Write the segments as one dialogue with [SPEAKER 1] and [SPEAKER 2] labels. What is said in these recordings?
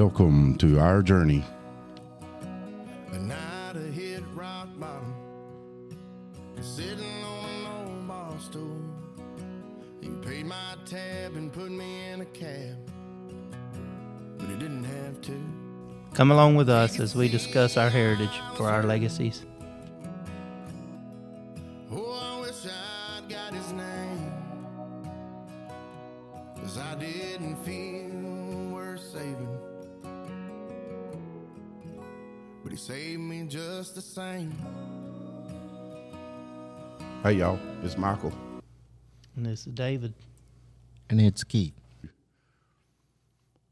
[SPEAKER 1] Welcome to our journey.
[SPEAKER 2] A night I hit rock bottom, sitting on an old bar stool. He paid my tab and put me in a cab, but he didn't have to.
[SPEAKER 3] Come along with us as we discuss our heritage for our legacies.
[SPEAKER 1] Michael.
[SPEAKER 3] And this is David.
[SPEAKER 4] And it's Keith.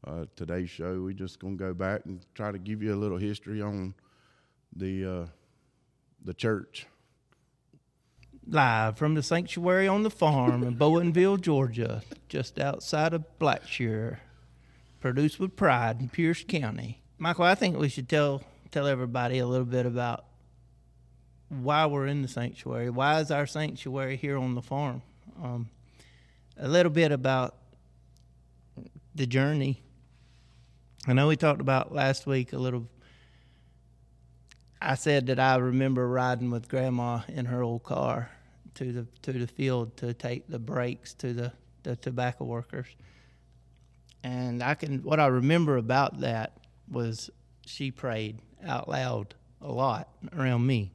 [SPEAKER 1] Uh, today's show, we're just gonna go back and try to give you a little history on the uh, the church.
[SPEAKER 3] Live from the sanctuary on the farm in Bowenville, Georgia, just outside of Blackshear. Produced with pride in Pierce County. Michael, I think we should tell tell everybody a little bit about why we're in the sanctuary. Why is our sanctuary here on the farm? Um, a little bit about the journey. I know we talked about last week a little. I said that I remember riding with Grandma in her old car to the to the field to take the breaks to the, the tobacco workers. And I can what I remember about that was she prayed out loud a lot around me.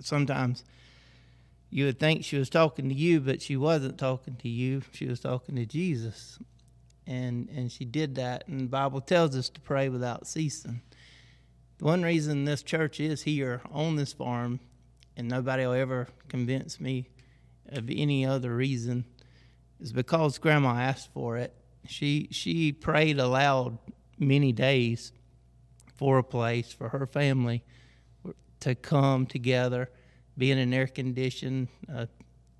[SPEAKER 3] Sometimes you would think she was talking to you, but she wasn't talking to you. She was talking to Jesus. And and she did that and the Bible tells us to pray without ceasing. One reason this church is here on this farm and nobody will ever convince me of any other reason is because grandma asked for it. She she prayed aloud many days for a place for her family to come together, being in air conditioned. Uh,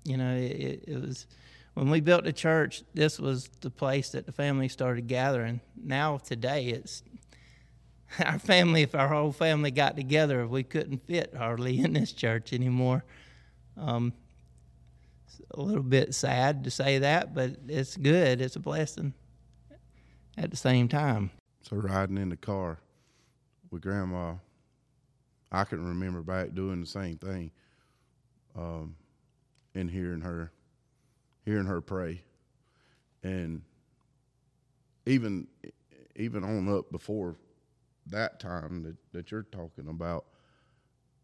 [SPEAKER 3] you know, it, it was when we built the church. This was the place that the family started gathering. Now today, it's our family. If our whole family got together, we couldn't fit hardly in this church anymore. Um, a little bit sad to say that, but it's good. It's a blessing at the same time.
[SPEAKER 1] So riding in the car with Grandma, I can remember back doing the same thing, um, and hearing her, hearing her pray, and even even on up before that time that, that you're talking about,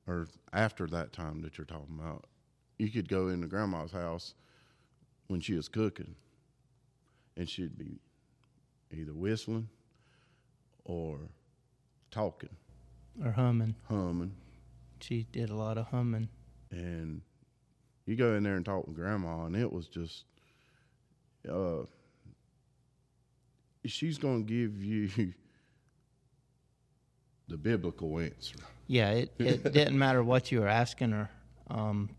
[SPEAKER 1] or after that time that you're talking about, you could go into grandma's house when she was cooking, and she'd be either whistling or talking,
[SPEAKER 3] Or humming.
[SPEAKER 1] humming,
[SPEAKER 3] She did a lot of humming.
[SPEAKER 1] and you go in there and talk with grandma, and it was just, uh, she's gonna give you the biblical answer.
[SPEAKER 3] Yeah, it, it didn't matter what you were asking her. Um,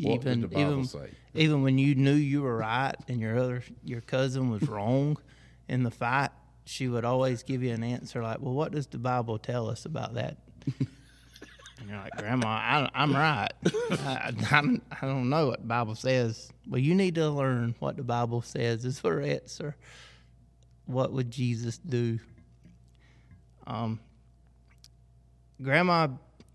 [SPEAKER 1] What
[SPEAKER 3] even
[SPEAKER 1] did the Bible
[SPEAKER 3] even
[SPEAKER 1] say?
[SPEAKER 3] even when you knew you were right and your other your cousin was wrong in the fight, she would always give you an answer like, "Well, what does the Bible tell us about that?" and you're like, "Grandma, I, I'm right. I, I'm, I don't know what the Bible says." Well, you need to learn what the Bible says. Is her answer. What would Jesus do? Um, grandma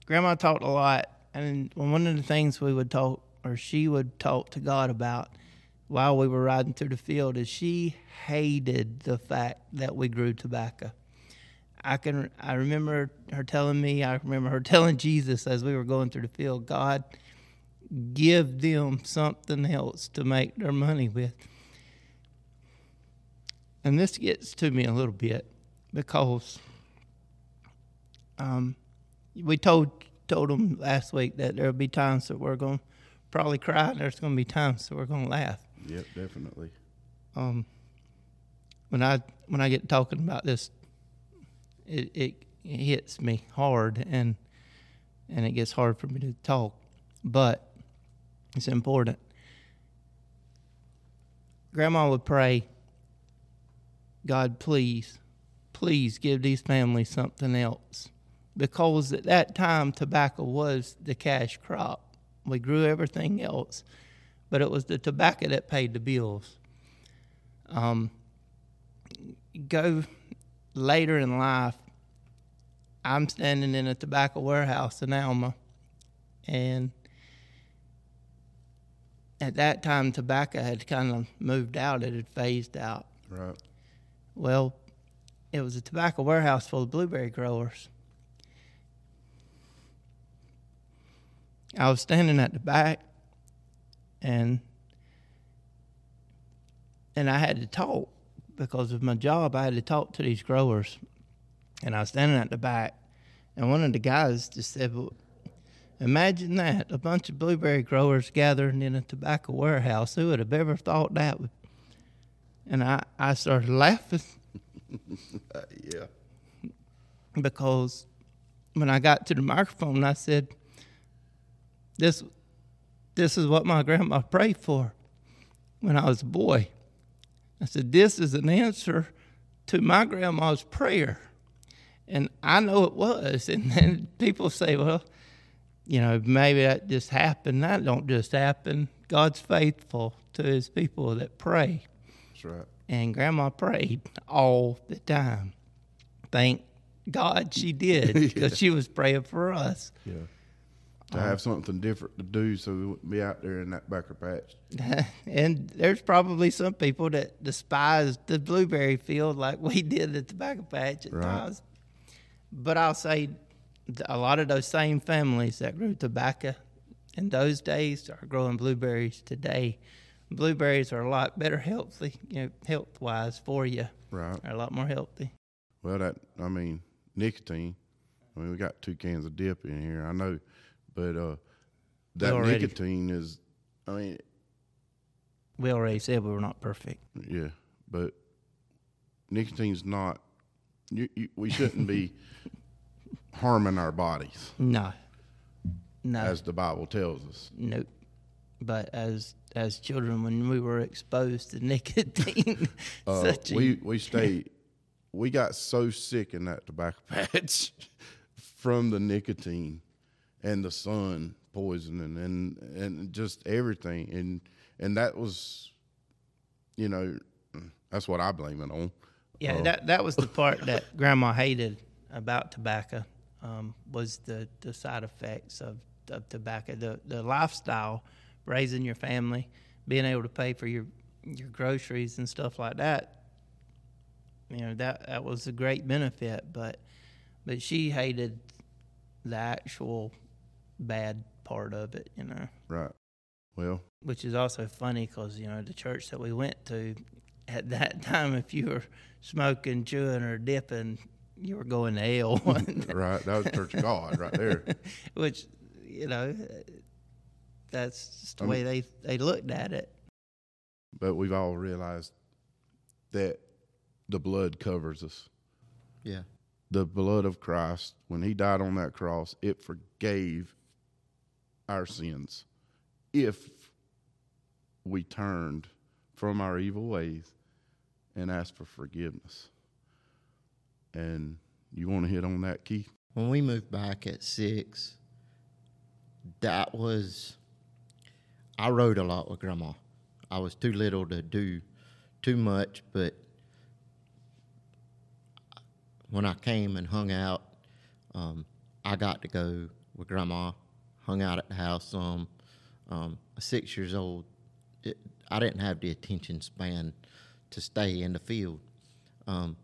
[SPEAKER 3] grandma talked a lot and one of the things we would talk or she would talk to god about while we were riding through the field is she hated the fact that we grew tobacco i can i remember her telling me i remember her telling jesus as we were going through the field god give them something else to make their money with and this gets to me a little bit because um, we told told them last week that there'll be times that we're going to probably cry, and there's going to be times that we're going to laugh.
[SPEAKER 1] Yep, definitely.
[SPEAKER 3] Um, when I when I get talking about this, it, it it hits me hard, and and it gets hard for me to talk, but it's important. Grandma would pray, God, please, please give these families something else. Because at that time, tobacco was the cash crop. We grew everything else, but it was the tobacco that paid the bills. Um, go later in life, I'm standing in a tobacco warehouse in Alma, and at that time, tobacco had kind of moved out; it had phased out.
[SPEAKER 1] Right.
[SPEAKER 3] Well, it was a tobacco warehouse full of blueberry growers. I was standing at the back, and and I had to talk because of my job. I had to talk to these growers, and I was standing at the back, and one of the guys just said, well, "Imagine that a bunch of blueberry growers gathering in a tobacco warehouse. Who would have ever thought that?" Would? And I I started laughing
[SPEAKER 1] yeah.
[SPEAKER 3] because when I got to the microphone, I said, "This, this is what my grandma prayed for when I was a boy." I said, "This is an answer to my grandma's prayer," and I know it was. And then people say, "Well, you know, maybe that just happened." That don't just happen. God's faithful to His people that pray
[SPEAKER 1] That's right.
[SPEAKER 3] and grandma prayed all the time. Thank God she did because she was praying for us.
[SPEAKER 1] Yeah.
[SPEAKER 3] Uh-huh.
[SPEAKER 1] To have something different to do, so we wouldn't be out there in that backer patch.
[SPEAKER 3] and there's probably some people that despised the blueberry field like we did the tobacco patch at
[SPEAKER 1] Right.
[SPEAKER 3] times. But I'll say a lot of those same families that grew tobacco in those days are growing blueberries today. Blueberries are a lot better healthy, you know, health wise for you.
[SPEAKER 1] Right.
[SPEAKER 3] They're a lot more healthy.
[SPEAKER 1] Well, that I mean nicotine. I mean, we got two cans of dip in here. I know, but uh, that
[SPEAKER 3] already-
[SPEAKER 1] nicotine is. I mean,
[SPEAKER 3] We already said we were not perfect.
[SPEAKER 1] yeah, but nicotine's not. You, you, we shouldn't be harming our bodies,
[SPEAKER 3] No. No.
[SPEAKER 1] as the Bible tells us.
[SPEAKER 3] Nope. But as as children, when we were exposed to nicotine,
[SPEAKER 1] Uh,
[SPEAKER 3] a,
[SPEAKER 1] we we stayed. we got so sick in that tobacco patch from the nicotine and the sun poisoning and and just everything and and that was, you know, that's what I blame it on.
[SPEAKER 3] yeah,
[SPEAKER 1] uh,
[SPEAKER 3] that that was the part that Grandma hated about tobacco um, was the the side effects of, of tobacco, the the lifestyle, raising your family, being able to pay for your your groceries and stuff like that. You know that that was a great benefit, but but she hated the actual bad part of it. You know.
[SPEAKER 1] Right. Well,
[SPEAKER 3] which is also funny because you know the church that we went to at that time, if you were smoking, chewing, or dipping, you were going to hell.
[SPEAKER 1] right. That was Church of God right there.
[SPEAKER 3] which you know that's just the
[SPEAKER 1] I
[SPEAKER 3] way they they looked at it.
[SPEAKER 1] But we've all realized that the blood covers us.
[SPEAKER 4] Yeah.
[SPEAKER 1] the blood of Christ, when he died on that cross, it forgave our sins if we turned from our evil ways and asked for forgiveness. And you want to hit on that, Keith?
[SPEAKER 4] When we moved back at six, that was. I rode a lot with Grandma. I was too little to do too much, but when I came and hung out, um, I got to go with Grandma, hung out at the house some. Um, six years old, it, I didn't have the attention span to stay in the field. Um,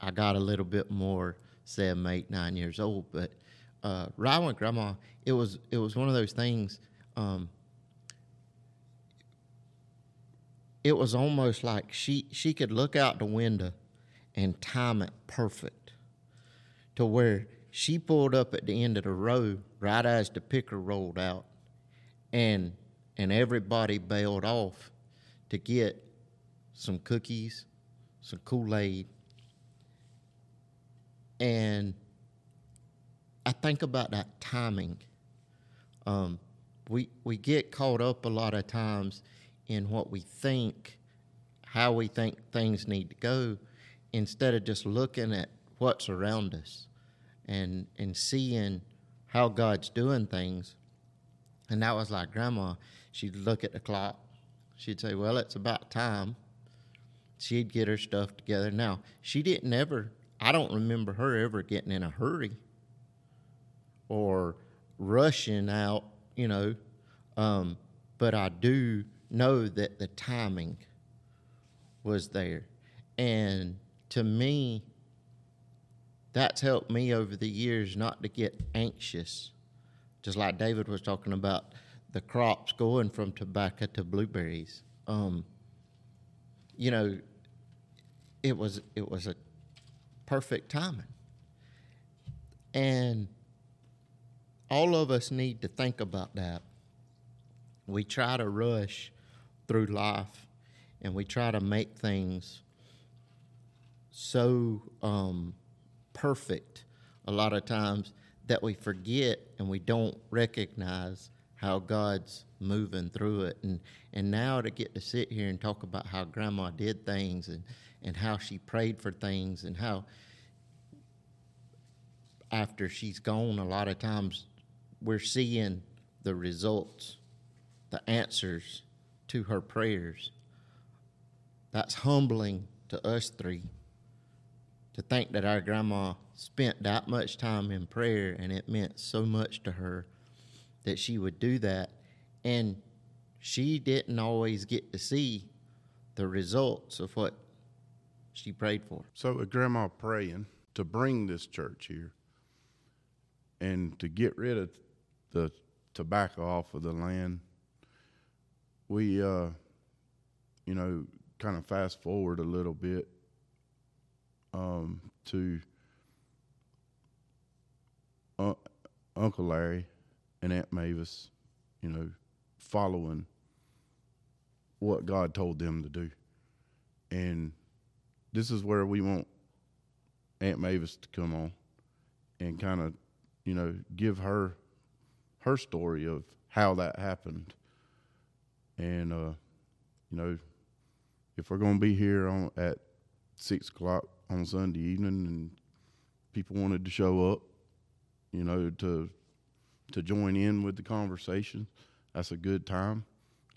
[SPEAKER 4] I got a little bit more seven, eight, nine years old. But uh, riding with grandma, it was it was one of those things. Um, it was almost like she she could look out the window and time it perfect to where she pulled up at the end of the road right as the picker rolled out and and everybody bailed off to get some cookies some kool-aid and I think about that timing. Um, we we get caught up a lot of times in what we think, how we think things need to go, instead of just looking at what's around us, and and seeing how God's doing things. And that was like Grandma. She'd look at the clock. She'd say, "Well, it's about time." she'd get her stuff together. Now, she didn't ever, I don't remember her ever getting in a hurry or rushing out, you know. Um, but I do know that the timing was there. And to me, that's helped me over the years not to get anxious. Just like David was talking about the crops going from tobacco to blueberries. Um, you know, it was it was a perfect timing. And all of us need to think about that. We try to rush through life and we try to make things so um, perfect a lot of times that we forget and we don't recognize how God's moving through it. And, and now to get to sit here and talk about how grandma did things and, and how she prayed for things and how after she's gone, a lot of times we're seeing the results, the answers to her prayers. That's humbling to us three to think that our grandma spent that much time in prayer and it meant so much to her that she would do that. And she didn't always get to see the results of what she prayed for.
[SPEAKER 1] So with grandma praying to bring this church here and to get rid of the tobacco off of the land, we uh you know, kind of fast forward a little bit um, to uh, Uncle Larry and Aunt Mavis, you know, following what God told them to do. And this is where we want Aunt Mavis to come on and kind of, you know, give her her story of how that happened. And uh, you know, if we're gonna be here on at six o'clock on Sunday evening and people wanted to show up, you know, to to join in with the conversation, that's a good time.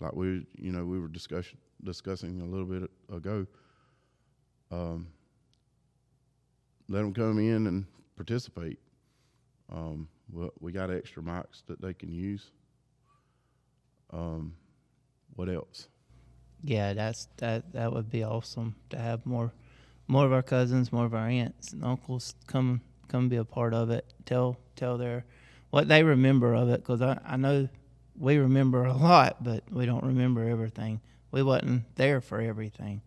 [SPEAKER 1] Like we, you know, we were discussing discussing a little bit ago. Um, let them come in and participate. Um, we, we got extra mics that they can use. Um, what else?
[SPEAKER 3] Yeah, that's that. That would be awesome to have more, more of our cousins, more of our aunts and uncles come come be a part of it. Tell tell their what they remember of it, because I I know we remember a lot, but we don't remember everything. We wasn't there for everything.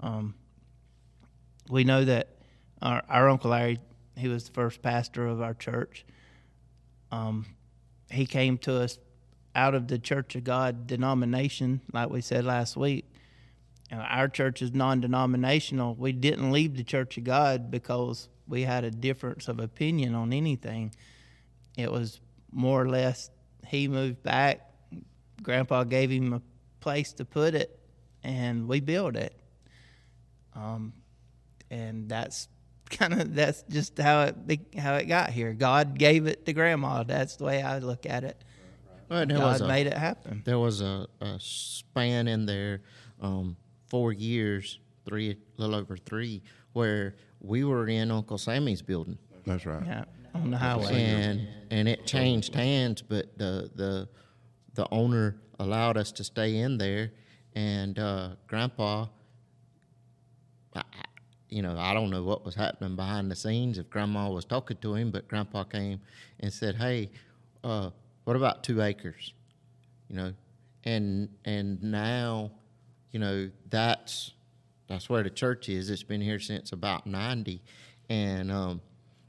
[SPEAKER 3] Um, we know that our, our uncle Larry, he was the first pastor of our church. Um, he came to us out of the Church of God denomination, like we said last week. Our church is non denominational. We didn't leave the Church of God because we had a difference of opinion on anything. It was more or less he moved back. Grandpa gave him a place to put it, and we built it. Um, and that's kind of that's just how it how it got here. God gave it to Grandma. That's the way I look at it. Well, God a, made it happen.
[SPEAKER 4] There was a, a span in there, um, four years, three, a little over three, where we were in Uncle Sammy's building.
[SPEAKER 1] That's right.
[SPEAKER 3] Yeah, on the highway.
[SPEAKER 4] And and it changed hands, but the the the owner allowed us to stay in there, and uh, Grandpa. I, you know, I don't know what was happening behind the scenes if Grandma was talking to him, but Grandpa came and said, "Hey, uh, what about two acres? You know, and and now, you know, that's that's where the church is. It's been here since about ninety, and um,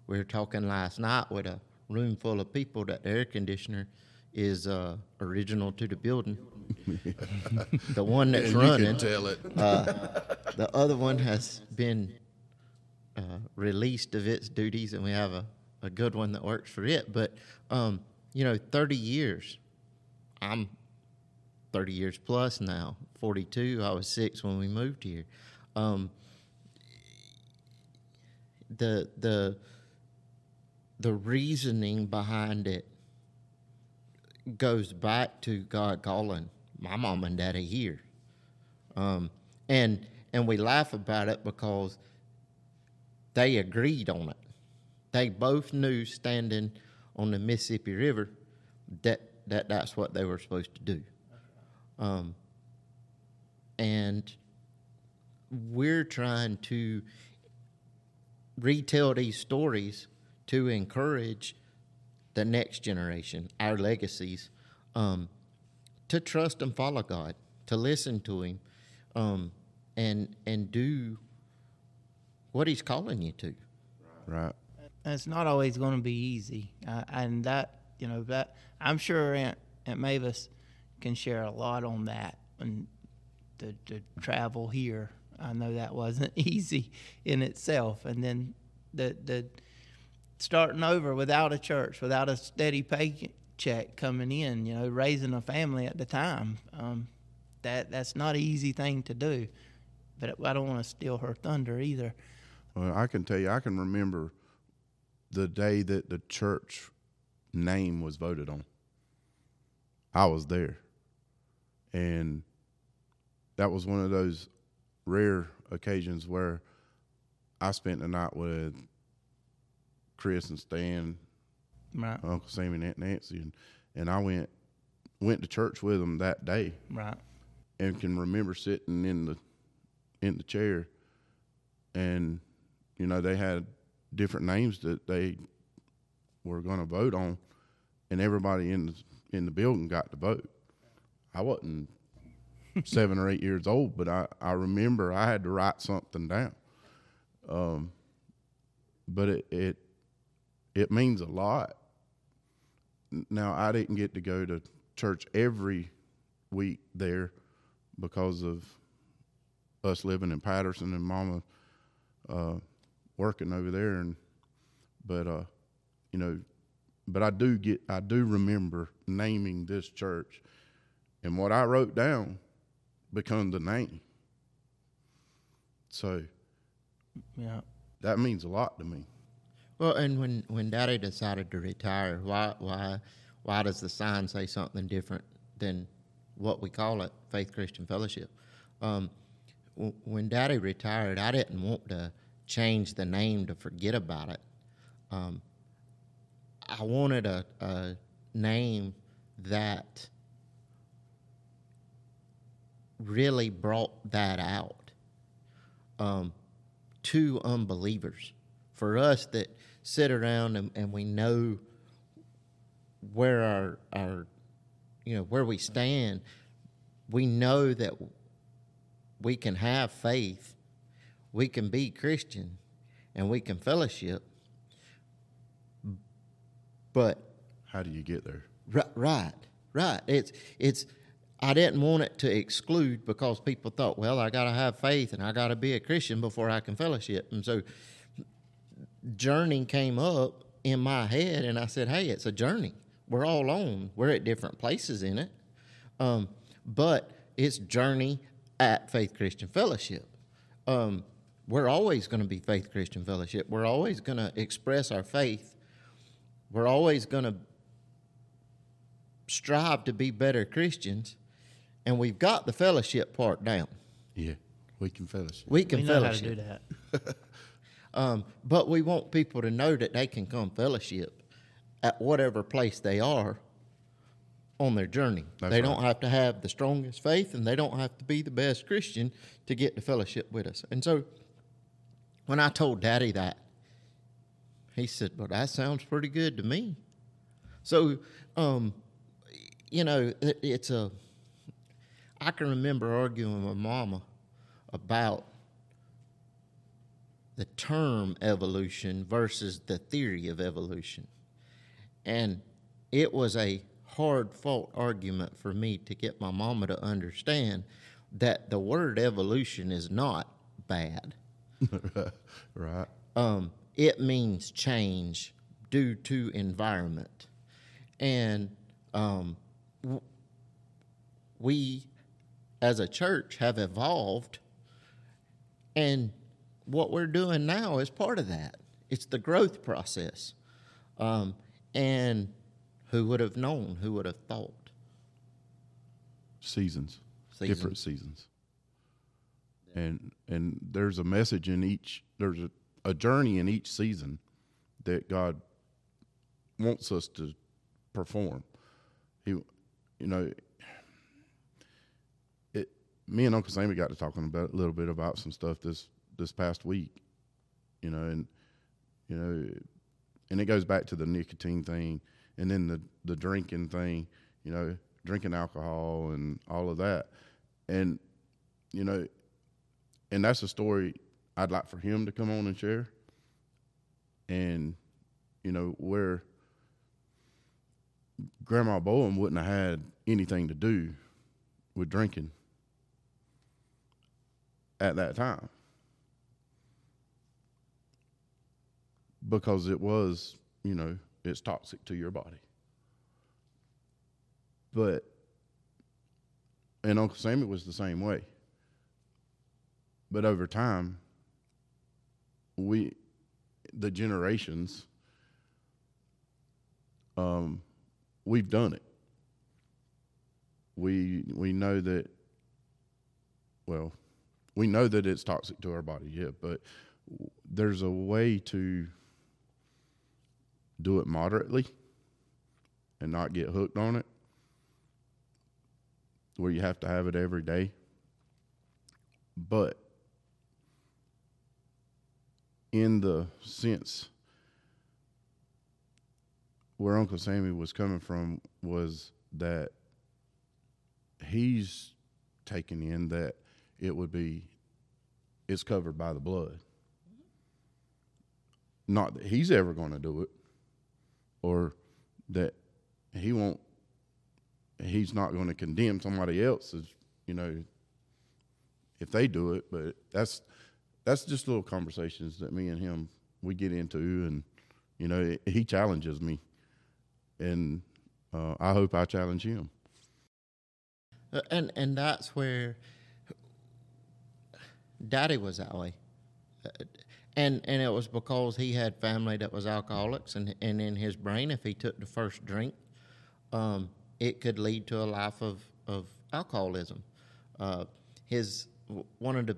[SPEAKER 4] we were talking last night with a room full of people that the air conditioner is uh, original to the building. the one that's
[SPEAKER 2] yeah,
[SPEAKER 4] running.
[SPEAKER 2] tell it.
[SPEAKER 4] uh, the other one has been uh, released of its duties, and we have a, a good one that works for it. But um, you know, 30 years. I'm 30 years plus now, 42. I was six when we moved here. Um, the the the reasoning behind it goes back to God calling my mom and daddy here, um, and and we laugh about it because they agreed on it. They both knew standing on the Mississippi River that, that that's what they were supposed to do. Um, and we're trying to retell these stories to encourage the next generation, our legacies, um, to trust and follow God, to listen to Him, um, and and do what He's calling you to.
[SPEAKER 1] Right.
[SPEAKER 3] And it's not always going to be easy, uh, and that you know that I'm sure Aunt Aunt Mavis can share a lot on that and the, the travel here. I know that wasn't easy in itself, and then the the starting over without a church, without a steady paycheck coming in, you know, raising a family at the time. Um, that that's not an easy thing to do, but I don't want to steal her thunder either.
[SPEAKER 1] Well, I can tell you, I can remember the day that the church name was voted on. I was there. And that was one of those rare occasions where I spent the night with Chris and Stan,
[SPEAKER 3] Right,
[SPEAKER 1] Uncle Sam and Aunt Nancy, and, and I went went to church with them that day,
[SPEAKER 3] right,
[SPEAKER 1] and can remember sitting in the in the chair, and you know they had different names that they were going to vote on, and everybody in the in the building got to vote. I wasn't seven or eight years old, but I, I remember I had to write something down. Um, but it, it it means a lot. Now I didn't get to go to church every week there because of us living in Patterson and Mama uh, working over there, and but uh, you know, but I do get I do remember naming this church, and what I wrote down become the name. So
[SPEAKER 3] yeah.
[SPEAKER 1] that means a lot to me.
[SPEAKER 4] Well, and when when Daddy decided to retire, why why why does the sign say something different than what we call it, Faith Christian Fellowship? Um, w- when Daddy retired, I didn't want to change the name to forget about it. Um, I wanted a, a name that really brought that out um, to unbelievers. For us that sit around and, and we know where our our you know where we stand, we know that we can have faith, we can be Christian, and we can fellowship. But
[SPEAKER 1] How do you get there?
[SPEAKER 4] Right, right, right. It's it's. I didn't want it to exclude because people thought, well, I got to have faith and I got to be a Christian before I can fellowship, and so journey came up in my head, and I said, hey, it's a journey. We're all on. We're at different places in it, um, but it's journey at Faith Christian Fellowship. Um, we're always going to be Faith Christian Fellowship. We're always going to express our faith. We're always going to strive to be better Christians, and we've got the fellowship part down.
[SPEAKER 1] Yeah, we can fellowship.
[SPEAKER 4] We can
[SPEAKER 3] we know how to do that.
[SPEAKER 4] um, but we want people to know that they can come fellowship at whatever place they are on their journey.
[SPEAKER 1] That's
[SPEAKER 4] they
[SPEAKER 1] right.
[SPEAKER 4] don't have to have the strongest faith, and they don't have to be the best Christian to get to fellowship with us. And so, when I told Daddy that, he said, "Well, that sounds pretty good to me." So, um, you know, it, it's a. I can remember arguing with Mama about the term evolution versus the theory of evolution, and it was a hard fought argument for me to get my mama to understand that the word evolution is not bad.
[SPEAKER 1] right.
[SPEAKER 4] Um, it means change due to environment. And um, w- we, as a church, have evolved. And what we're doing now is part of that. It's the growth process. Um, and who would have known? Who would have thought?
[SPEAKER 1] Seasons.
[SPEAKER 4] Seasons.
[SPEAKER 1] Different seasons. and and there's a message in each. There's a, a journey in each season that God wants us to perform. He, you know. Me and Uncle Sammy got to talking about a little bit about some stuff this this past week. You know, and you know, and it goes back to the nicotine thing, and then the the drinking thing. You know, drinking alcohol and all of that, and you know, and that's a story I'd like for him to come on and share. And you know where Grandma Bowen wouldn't have had anything to do with drinking at that time because it was, you know, it's toxic to your body. But, and Uncle Sammy was the same way. But over time, we, the generations, um, we've done it. We we know that. Well, we know that it's toxic to our body, yeah, but there's a way to do it moderately and not get hooked on it, where you have to have it every day. But in the sense where Uncle Sammy was coming from was that he's taken in that it would be it's covered by the blood. Not that he's ever going to do it, or that he won't. He's not going to condemn somebody else's, you know, if they do it. But that's that's just little conversations that me and him we get into, and you know, he challenges me, and uh, I hope I challenge him.
[SPEAKER 4] Uh, and and that's where Daddy was that way, and and it was because he had family that was alcoholics, and and in his brain, if he took the first drink, um, it could lead to a life of of alcoholism. Uh, his one of the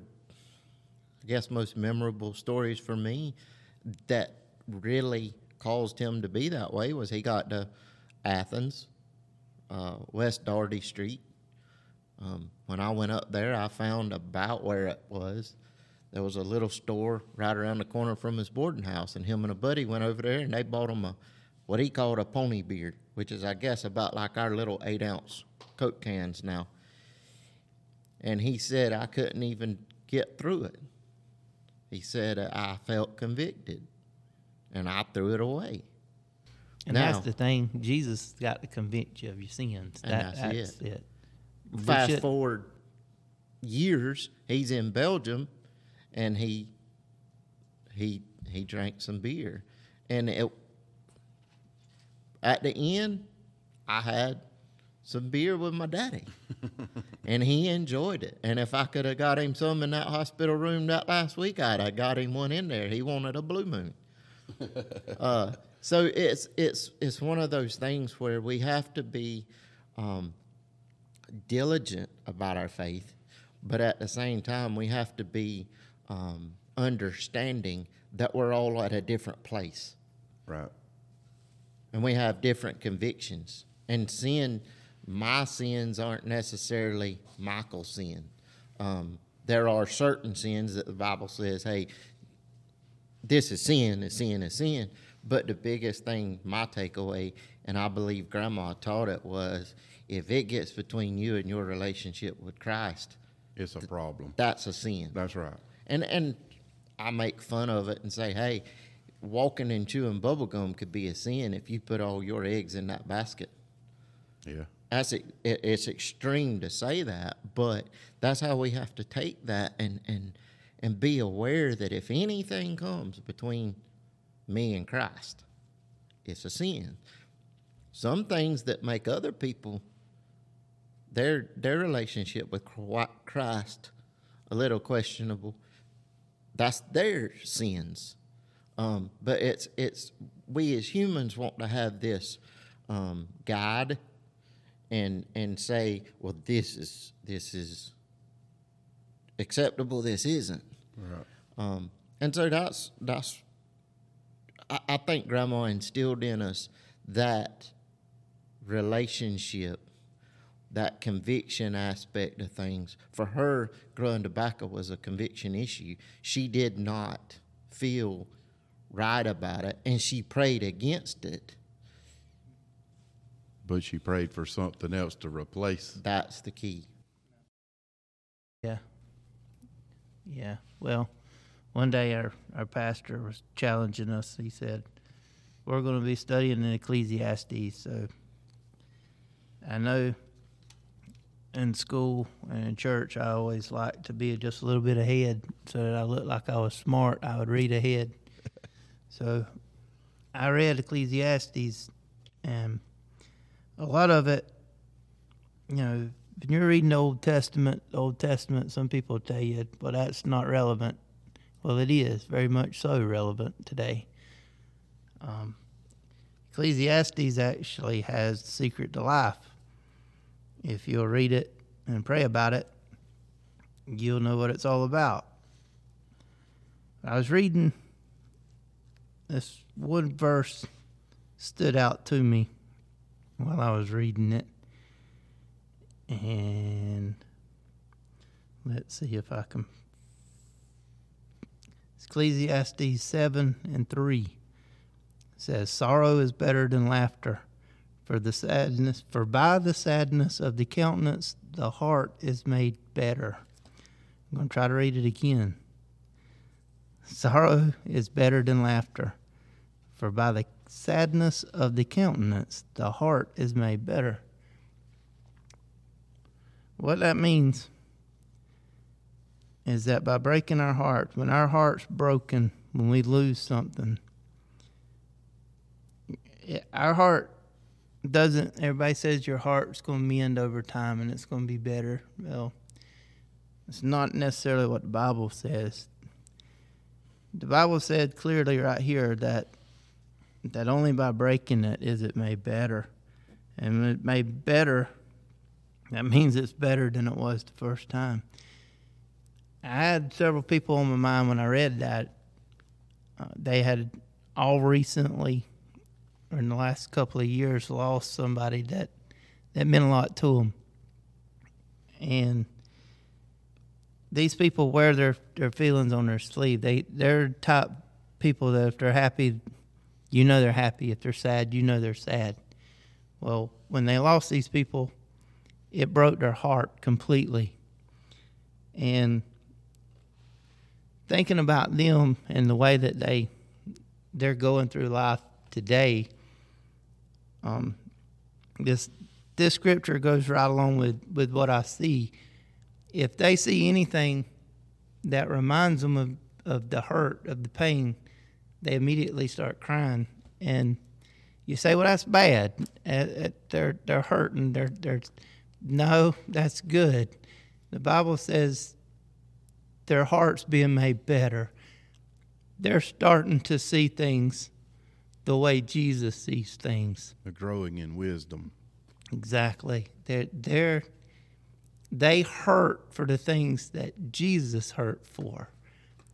[SPEAKER 4] I guess most memorable stories for me that really caused him to be that way was he got to Athens, uh, West Dougherty Street. Um, when I went up there, I found about where it was. There was a little store right around the corner from his boarding house, and him and a buddy went over there and they bought him a what he called a pony beard, which is I guess about like our little eight ounce Coke cans now. And he said I couldn't even get through it. He said I felt convicted, and I threw it away.
[SPEAKER 3] And
[SPEAKER 4] Now-
[SPEAKER 3] that's the thing. Jesus got to convict you of your sins. That,
[SPEAKER 4] that's
[SPEAKER 3] that's,
[SPEAKER 4] it.
[SPEAKER 3] it.
[SPEAKER 4] Fast forward years, he's in Belgium, and he he he drank some beer, and it at the end, I had some beer with my daddy, and he enjoyed it. And if I could have got him some in that hospital room that last week, I'd have got him one in there. He wanted a blue moon. uh, so it's it's it's one of those things where we have to be um, diligent about our faith, but at the same time, we have to be um, understanding that we're all at a different place
[SPEAKER 1] Right.
[SPEAKER 4] and we have different convictions. And sin, my sins aren't necessarily Michael's sin. Um, there are certain sins that the Bible says, hey, this is sin, is sin, is sin. But the biggest thing, my takeaway, and I believe Grandma taught it, was if it gets between you and your relationship with Christ,
[SPEAKER 1] It's a problem.
[SPEAKER 4] that's a sin.
[SPEAKER 1] That's right.
[SPEAKER 4] And and I make fun of it and say, hey, walking and chewing bubble gum could be a sin if you put all your eggs in that basket.
[SPEAKER 1] Yeah.
[SPEAKER 4] That's it, it's extreme to say that, but that's how we have to take that and and and be aware that if anything comes between me and Christ, it's a sin. Some things that make other people their their relationship with Christ a little questionable. That's their sins. Um, but it's it's we as humans want to have this um, guide and and say, well, this is this is acceptable this isn't.
[SPEAKER 1] Right.
[SPEAKER 4] Um, and so that's that's I, I think grandma instilled in us that relationship, that conviction aspect of things. For her, growing tobacco was a conviction issue. She did not feel right about it, and she prayed against it.
[SPEAKER 1] But she prayed for something else to replace.
[SPEAKER 4] That's the key.
[SPEAKER 3] Yeah. Yeah. Well, one day our, our pastor was challenging us. He said, We're going to be studying in Ecclesiastes. So I know in school and in church, I always liked to be just a little bit ahead so that I looked like I was smart. I would read ahead. so I read Ecclesiastes, and a lot of it, you know, when you're reading the Old Testament, the Old Testament, some people tell you, well, that's not relevant. Well, it is very much so relevant today. Um, Ecclesiastes actually has the secret to life. If you'll read it and pray about it, you'll know what it's all about. I was reading this one verse stood out to me while I was reading it. And let's see if I can. Ecclesiastes 7 and 3 says, Sorrow is better than laughter, for the sadness, for by the sadness of the countenance the heart is made better. I'm going to try to read it again. Sorrow is better than laughter, for by the sadness of the countenance the heart is made better. What that means is that by breaking our hearts, when our heart's broken, when we lose something, our heart doesn't, everybody says your heart's going to mend over time and it's going to be better. Well, it's not necessarily what the Bible says. The Bible said clearly right here that that only by breaking it is it made better. And it made better, that means it's better than it was the first time. I had several people on my mind when I read that. Uh, they had all recently, or in the last couple of years, lost somebody that, that meant a lot to them. And these people wear their, their feelings on their sleeve. They, they're type people that if they're happy, you know they're happy. If they're sad, you know they're sad. Well, when they lost these people, it broke their heart completely. And thinking about them and the way that they they're going through life today, um, this this scripture goes right along with, with what I see. If they see anything that reminds them of, of the hurt, of the pain, they immediately start crying. And you say, "Well, that's bad. Uh, they're they're hurting. They're they're no, that's good." The Bible says their hearts being made better. They're starting to see things the way Jesus sees things.
[SPEAKER 1] They're growing in wisdom.
[SPEAKER 3] Exactly. They're they're they hurt for the things that Jesus hurt for.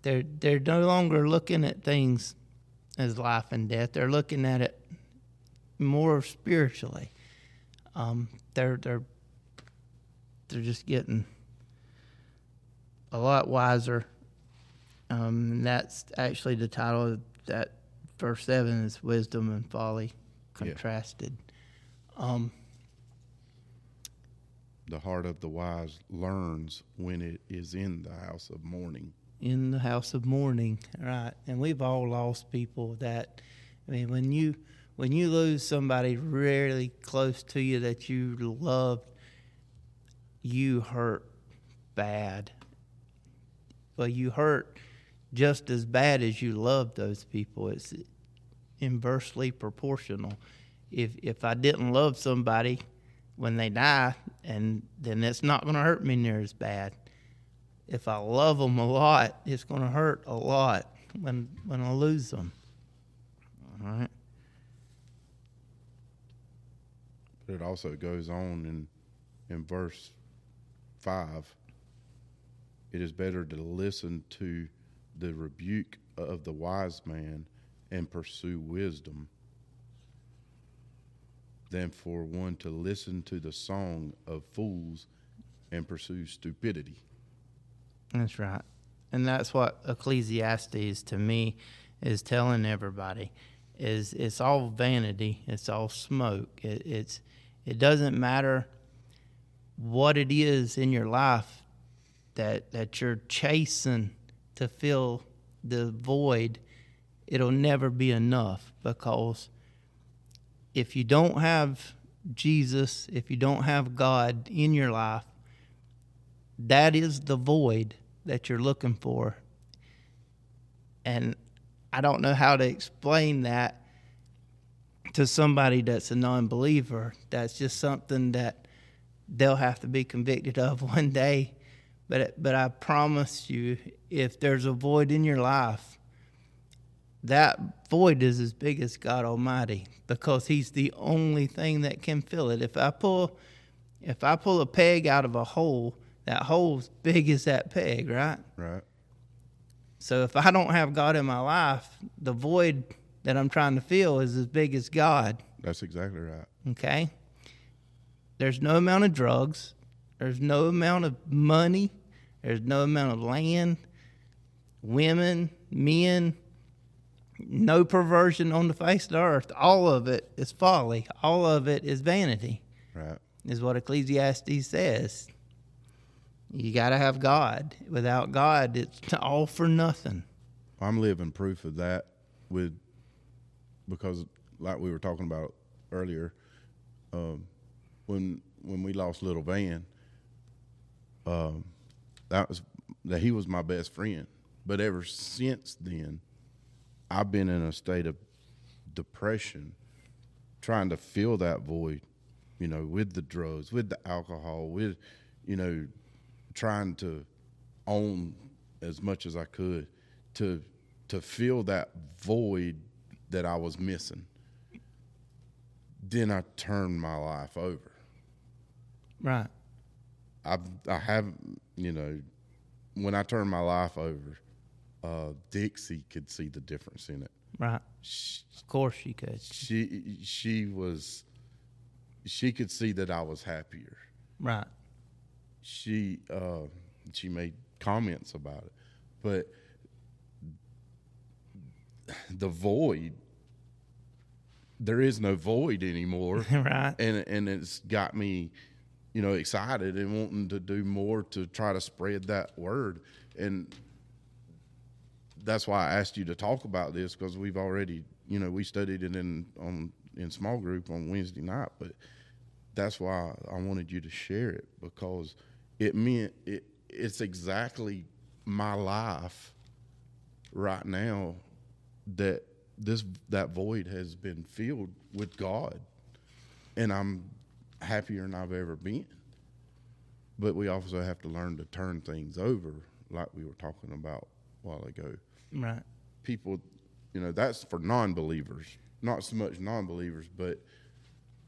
[SPEAKER 3] They're they're no longer looking at things as life and death. They're looking at it more spiritually. Um, they're they're they're just getting a lot wiser. Um, and that's actually the title of that verse seven is wisdom and folly contrasted. Yeah. Um,
[SPEAKER 1] the heart of the wise learns when it is in the house of mourning.
[SPEAKER 3] In the house of mourning, right? And we've all lost people that. I mean, when you when you lose somebody really close to you that you loved, you hurt bad. Well, you hurt just as bad as you love those people. It's inversely proportional. If if I didn't love somebody when they die, and then it's not going to hurt me near as bad. If I love them a lot, it's going to hurt a lot when when I lose them. All right.
[SPEAKER 1] But it also goes on in in verse five. it is better to listen to the rebuke of the wise man and pursue wisdom than for one to listen to the song of fools and pursue stupidity.
[SPEAKER 3] That's right. And that's what Ecclesiastes to me is telling everybody is it's all vanity, it's all smoke. It, it's it doesn't matter what it is in your life that that you're chasing to fill the void. It'll never be enough because if you don't have Jesus, if you don't have God in your life, that is the void that you're looking for. And I don't know how to explain that to somebody that's a non believer. That's just something that they'll have to be convicted of one day. But, but I promise you, if there's a void in your life, that void is as big as God Almighty because He's the only thing that can fill it. If I pull, if I pull a peg out of a hole, that hole's big as that peg, right?
[SPEAKER 1] Right.
[SPEAKER 3] So if I don't have God in my life, the void that I'm trying to fill is as big as God.
[SPEAKER 1] That's exactly right.
[SPEAKER 3] Okay? There's no amount of drugs, there's no amount of money, there's no amount of land, women, men, no perversion on the face of the earth. All of it is folly. All of it is vanity,
[SPEAKER 1] Right.
[SPEAKER 3] is what Ecclesiastes says. You got to have God. Without God, it's all for nothing.
[SPEAKER 1] I'm living proof of that with because like we were talking about earlier, um, when when we lost little Van, um, that was that he was my best friend. But ever since then, I've been in a state of depression, trying to fill that void, you know, with the drugs, with the alcohol, with you know, trying to own as much as I could to to fill that void that I was missing. Then I turned my life over.
[SPEAKER 3] Right.
[SPEAKER 1] I've I have you know when I turned my life over, uh, Dixie could see the difference in it.
[SPEAKER 3] Right.
[SPEAKER 1] She,
[SPEAKER 3] Of course she could.
[SPEAKER 1] she she was she could see that I was happier.
[SPEAKER 3] Right.
[SPEAKER 1] She uh, she made comments about it, but the void there is no void anymore
[SPEAKER 3] right.
[SPEAKER 1] and and it's got me you know excited and wanting to do more to try to spread that word and that's why I asked you to talk about this because we've already you know we studied it in on in small group on Wednesday night but that's why I wanted you to share it because it meant it it's exactly my life right now that this that void has been filled with God and I'm happier than I've ever been. But we also have to learn to turn things over, like we were talking about a while ago.
[SPEAKER 3] Right.
[SPEAKER 1] People, you know, that's for non-believers, not so much non-believers, but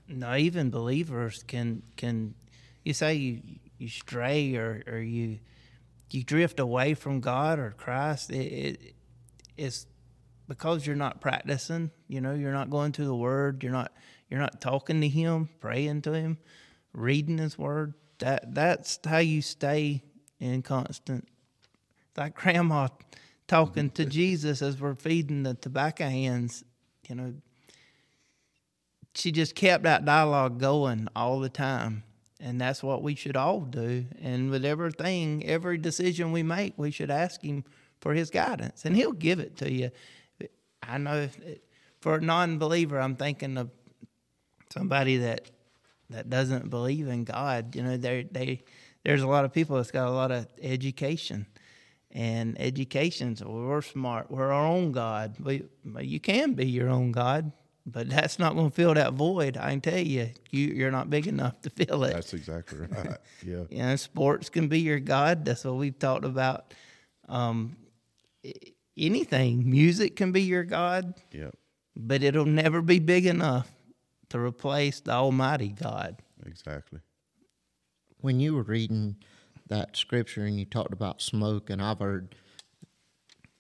[SPEAKER 3] No, even believers can can you say you you stray or, or you you drift away from God or Christ. It, it it's because you're not practicing. You know, you're not going to the Word. You're not you're not talking to Him, praying to Him, reading His Word. That that's how you stay in constant. Like Grandma talking to Jesus as we're feeding the tobacco hands. You know, she just kept that dialogue going all the time. And that's what we should all do. And with everything, every decision we make, we should ask Him for His guidance, and He'll give it to you. I know if, for a non believer, I'm thinking of somebody that that doesn't believe in God. You know, they they there's a lot of people that's got a lot of education, and education's well, we're smart, we're our own God. We, you can be your own God, but that's not going to fill that void. I can tell you, you you're not big enough to fill it.
[SPEAKER 1] that's exactly right. Yeah.
[SPEAKER 3] You know, sports can be your God. That's what we've talked about. Um, anything, music can be your God,
[SPEAKER 1] Yeah.
[SPEAKER 3] but it'll never be big enough to replace the Almighty God.
[SPEAKER 1] Exactly.
[SPEAKER 4] when you were reading that scripture and you talked about smoke, and I've heard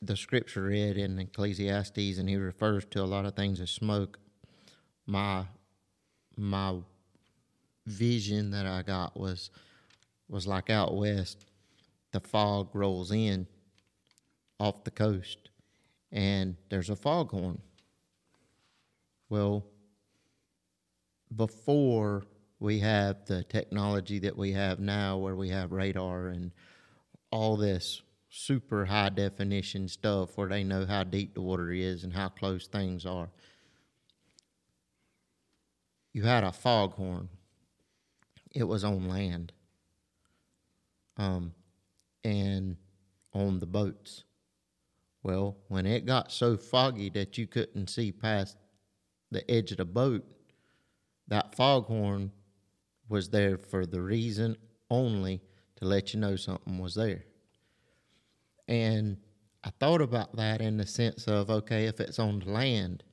[SPEAKER 4] the scripture read in Ecclesiastes, and he refers to a lot of things as smoke. My my vision that I got was was like out west, the fog rolls in off the coast, and there's a foghorn. Well, before we have the technology that we have now, where we have radar and all this super high definition stuff where they know how deep the water is and how close things are. You had a foghorn. It was on land. Um, and on the boats. Well, when it got so foggy that you couldn't see past the edge of the boat, that foghorn was there for the reason only to let you know something was there. And I thought about that in the sense of okay, if it's on the land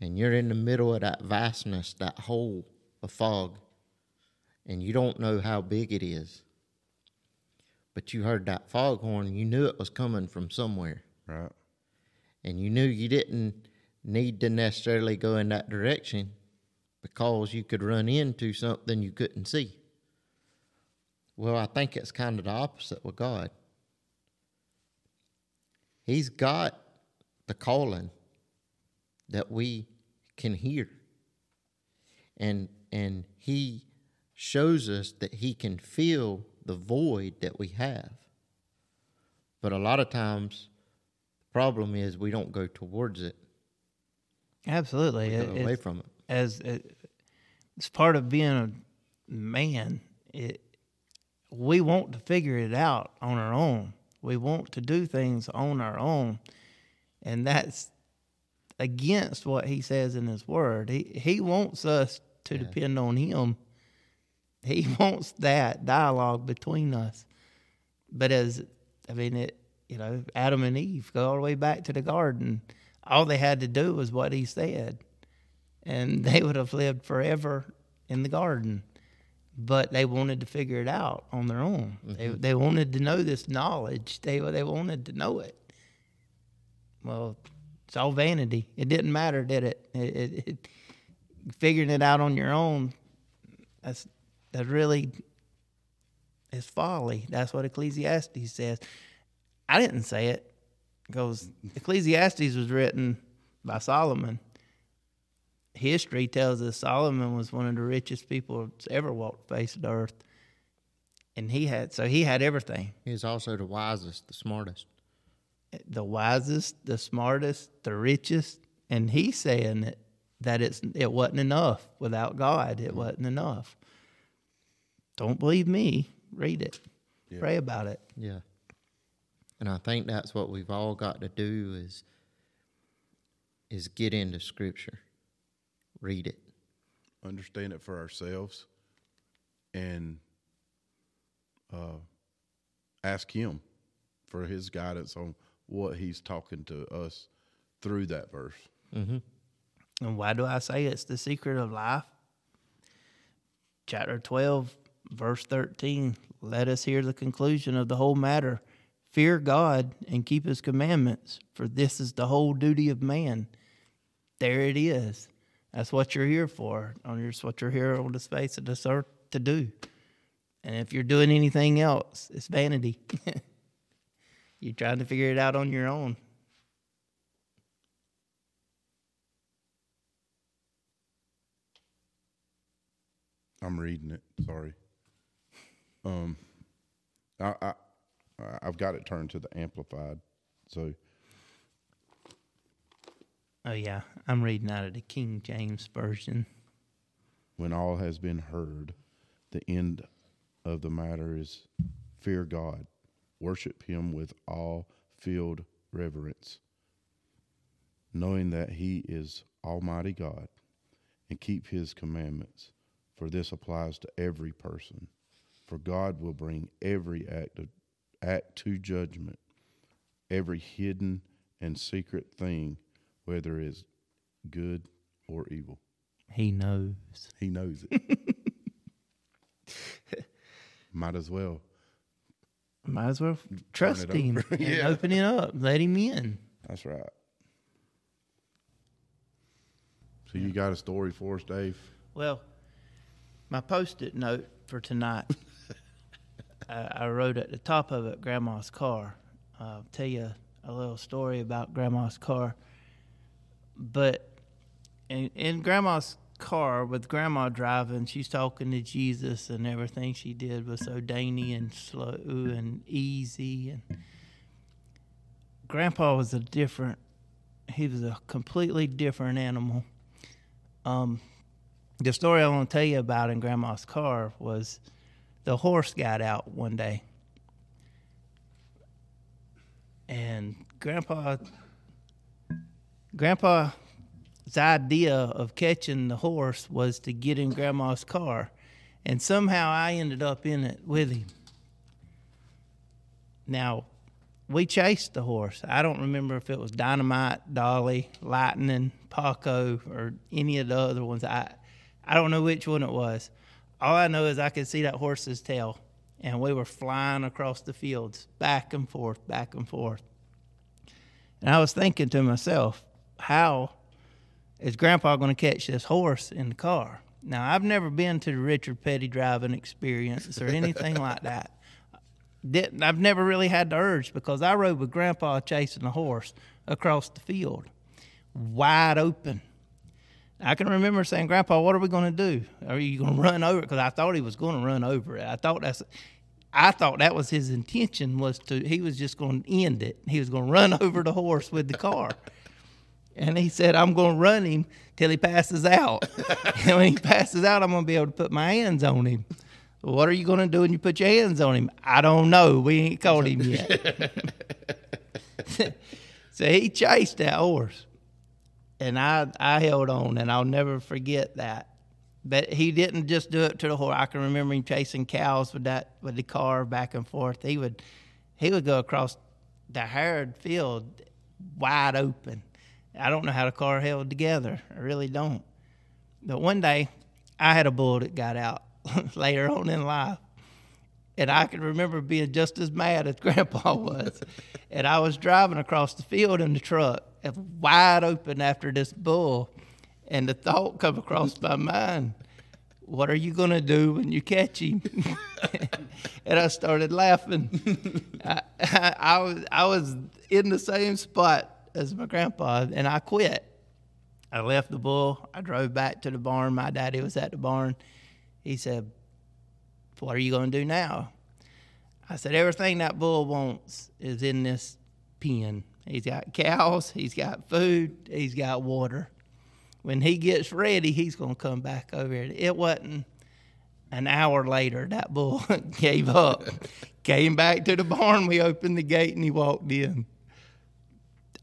[SPEAKER 4] and you're in the middle of that vastness, that hole of fog, and you don't know how big it is, but you heard that foghorn, you knew it was coming from somewhere.
[SPEAKER 1] Right.
[SPEAKER 4] And you knew you didn't need to necessarily go in that direction because you could run into something you couldn't see. Well, I think it's kind of the opposite with God. He's got the calling that we can hear. And and he shows us that he can fill the void that we have. But a lot of times the problem is we don't go towards it.
[SPEAKER 3] Absolutely. It-
[SPEAKER 4] away from it.
[SPEAKER 3] as it, it's part of being a man. It we want to figure it out on our own. We want to do things on our own, and that's against what he says in his word. He he wants us to depend on him. He wants that dialogue between us. But as I mean it, you know, Adam and Eve go all the way back to the garden. All they had to do was what he said and they would have lived forever in the garden. But they wanted to figure it out on their own. They mm-hmm. they wanted to know this knowledge. They they wanted to know it. Well, it's all vanity. It didn't matter, did it? It, it, it figuring it out on your own. That's that really is folly. That's what Ecclesiastes says. I didn't say it because Ecclesiastes was written by Solomon history tells us Solomon was one of the richest people that's ever walked the face of the earth. And he had so he had everything.
[SPEAKER 4] He's also the wisest, the smartest.
[SPEAKER 3] The wisest, the smartest, the richest. And he's saying that, that it's it wasn't enough without God. It mm-hmm. wasn't enough. Don't believe me. Read it. Pray about it.
[SPEAKER 4] Yeah. And I think that's what we've all got to do is is get into scripture. Read it.
[SPEAKER 1] Understand it for ourselves and uh, ask Him for His guidance on what He's talking to us through that verse. Mm-hmm.
[SPEAKER 3] And why do I say it's the secret of life? Chapter 12, verse 13. Let us hear the conclusion of the whole matter. Fear God and keep his commandments, for this is the whole duty of man. There it is. That's what you're here for. Your, what you're here on this face of this earth to do. And if you're doing anything else, it's vanity. you're trying to figure it out on your own.
[SPEAKER 1] I'm reading it. Sorry. Um, I, I I've got it turned to the amplified. So
[SPEAKER 3] Oh, yeah. I'm reading out of the King James Version.
[SPEAKER 1] when all has been heard, the end of the matter is fear God, worship Him with all filled reverence, knowing that He is Almighty God, and keep His commandments. For this applies to every person. For God will bring every act of, act to judgment, every hidden and secret thing, whether it is good or evil.
[SPEAKER 3] He knows.
[SPEAKER 1] He knows it. Might as well.
[SPEAKER 3] Might as well trust him
[SPEAKER 1] over.
[SPEAKER 3] and
[SPEAKER 1] Yeah.
[SPEAKER 3] open it up, let him in.
[SPEAKER 1] That's right. So you got a story for us, Dave?
[SPEAKER 3] Well, my post-it note for tonight, I, uh, I wrote at the top of it, Grandma's car. I'll tell you a little story about Grandma's car. But in, in Grandma's car, with Grandma driving, she's talking to Jesus, and everything she did was so dainty and slow and easy. And Grandpa was a different. He was a completely different animal. Um, the story I want to tell you about in Grandma's car was the horse got out one day. And Grandpa Grandpa's idea of catching the horse was to get in Grandma's car. And somehow I ended up in it with him. Now, we chased the horse. I don't remember if it was Dynamite, Dolly, Lightning, Paco, or any of the other ones. I I don't know which one it was. All I know is I could see that horse's tail, and we were flying across the fields, back and forth, back and forth. And I was thinking to myself, how is Grandpa going to catch this horse in the car? Now, I've never been to the Richard Petty driving experience or anything like that didn't I've never really had the urge because I rode with Grandpa chasing a horse across the field, wide open. I can remember saying, "Grandpa, what are we going to do? Are you going to run over it?" Because I thought he was going to run over it. I thought that's, I thought that was his intention was to. He was just going to end it. He was going to run over the horse with the car. And he said, I'm going to run him till he passes out. and when he passes out, I'm going to be able to put my hands on him. What are you going to do when you put your hands on him? I don't know. We ain't caught him yet. so he chased that horse. And I, I held on, and I'll never forget that. But he didn't just do it to the horse. I can remember him chasing cows with that with the car back and forth. He would he would go across the hard field wide open. I don't know how the car held together. I really don't. But one day, I had a bull that got out later on in life. And I can remember being just as mad as Grandpa was. and I was driving across the field in the truck, wide open after this bull. And the thought come across my mind, what are you going to do when you catch him? and I started laughing. I, I, I, was, I was in the same spot as my grandpa, and I quit. I left the bull. I drove back to the barn. My daddy was at the barn. He said, What are you going to do now? I said, Everything that bull wants is in this pen. He's got cows, he's got food, he's got water. When he gets ready, he's going to come back over here. It wasn't an hour later, that bull gave up, came back to the barn. We opened the gate and he walked in.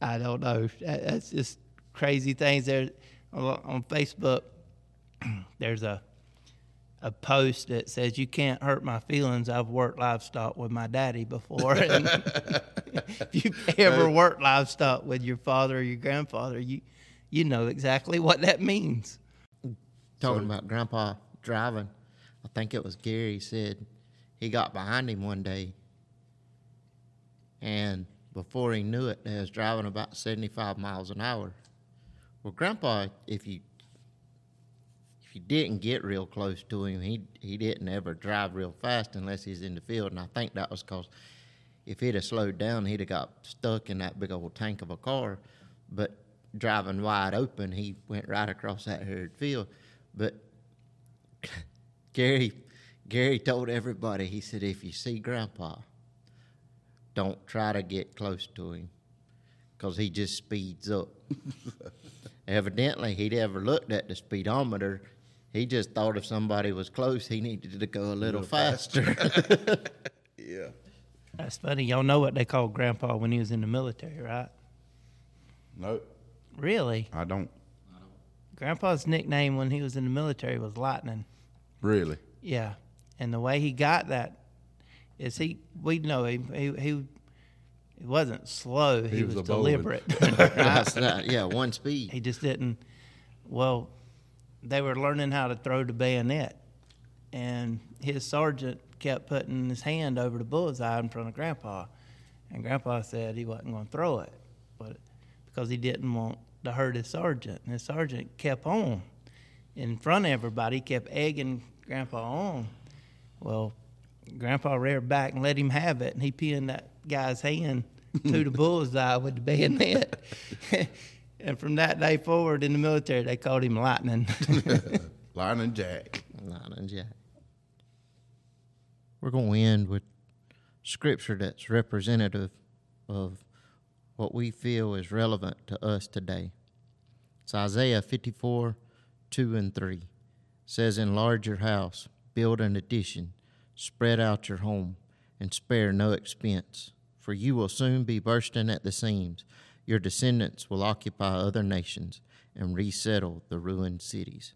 [SPEAKER 3] I don't know. That- That's just crazy things. There on Facebook, there's a a post that says you can't hurt my feelings. I've worked livestock with my daddy before. And if you've ever worked livestock with your father or your grandfather, you you know exactly what that means.
[SPEAKER 4] Talking about Grandpa driving, I think it was Gary said he got behind him one day, and before he knew it, they was driving about seventy-five miles an hour. Well, Grandpa, if you if you didn't get real close to him, he he didn't ever drive real fast unless he's in the field, and I think that was because if he'd have slowed down, he'd have got stuck in that big old tank of a car. But driving wide open, he went right across that herd field. But Gary, Gary told everybody, he said, if you see Grandpa, don't try to get close to him, because he just speeds up. Evidently, he'd ever looked at the speedometer. He just thought if somebody was close, he needed to go a little, faster.
[SPEAKER 1] Yeah.
[SPEAKER 3] That's funny. Y'all know what they called Grandpa when he was in the military, right?
[SPEAKER 1] Nope.
[SPEAKER 3] Really?
[SPEAKER 1] I don't.
[SPEAKER 3] Grandpa's nickname when he was in the military was Lightning.
[SPEAKER 1] Really?
[SPEAKER 3] Yeah, and the way he got that is he. We know him. He he, he wasn't slow. He,
[SPEAKER 1] He
[SPEAKER 3] was,
[SPEAKER 1] was
[SPEAKER 3] deliberate.
[SPEAKER 4] That's not, yeah, one speed.
[SPEAKER 3] he just didn't. Well, they were learning how to throw the bayonet, and his sergeant kept putting his hand over the bullseye in front of Grandpa, and Grandpa said he wasn't going to throw it, but because he didn't want to hurt his sergeant, and his sergeant kept on in front of everybody, kept egging Grandpa on. Well, Grandpa reared back and let him have it, and he pinned that guy's hand to the bullseye with the bayonet. and from that day forward in the military, they called him Lightning.
[SPEAKER 1] Lightning Jack.
[SPEAKER 4] Lightning Jack. We're going to end with scripture that's representative of what we feel is relevant to us today. It's Isaiah 54, 2 and 3. It says, Enlarge your house, build an addition, spread out your home, and spare no expense, for you will soon be bursting at the seams. Your descendants will occupy other nations and resettle the ruined cities.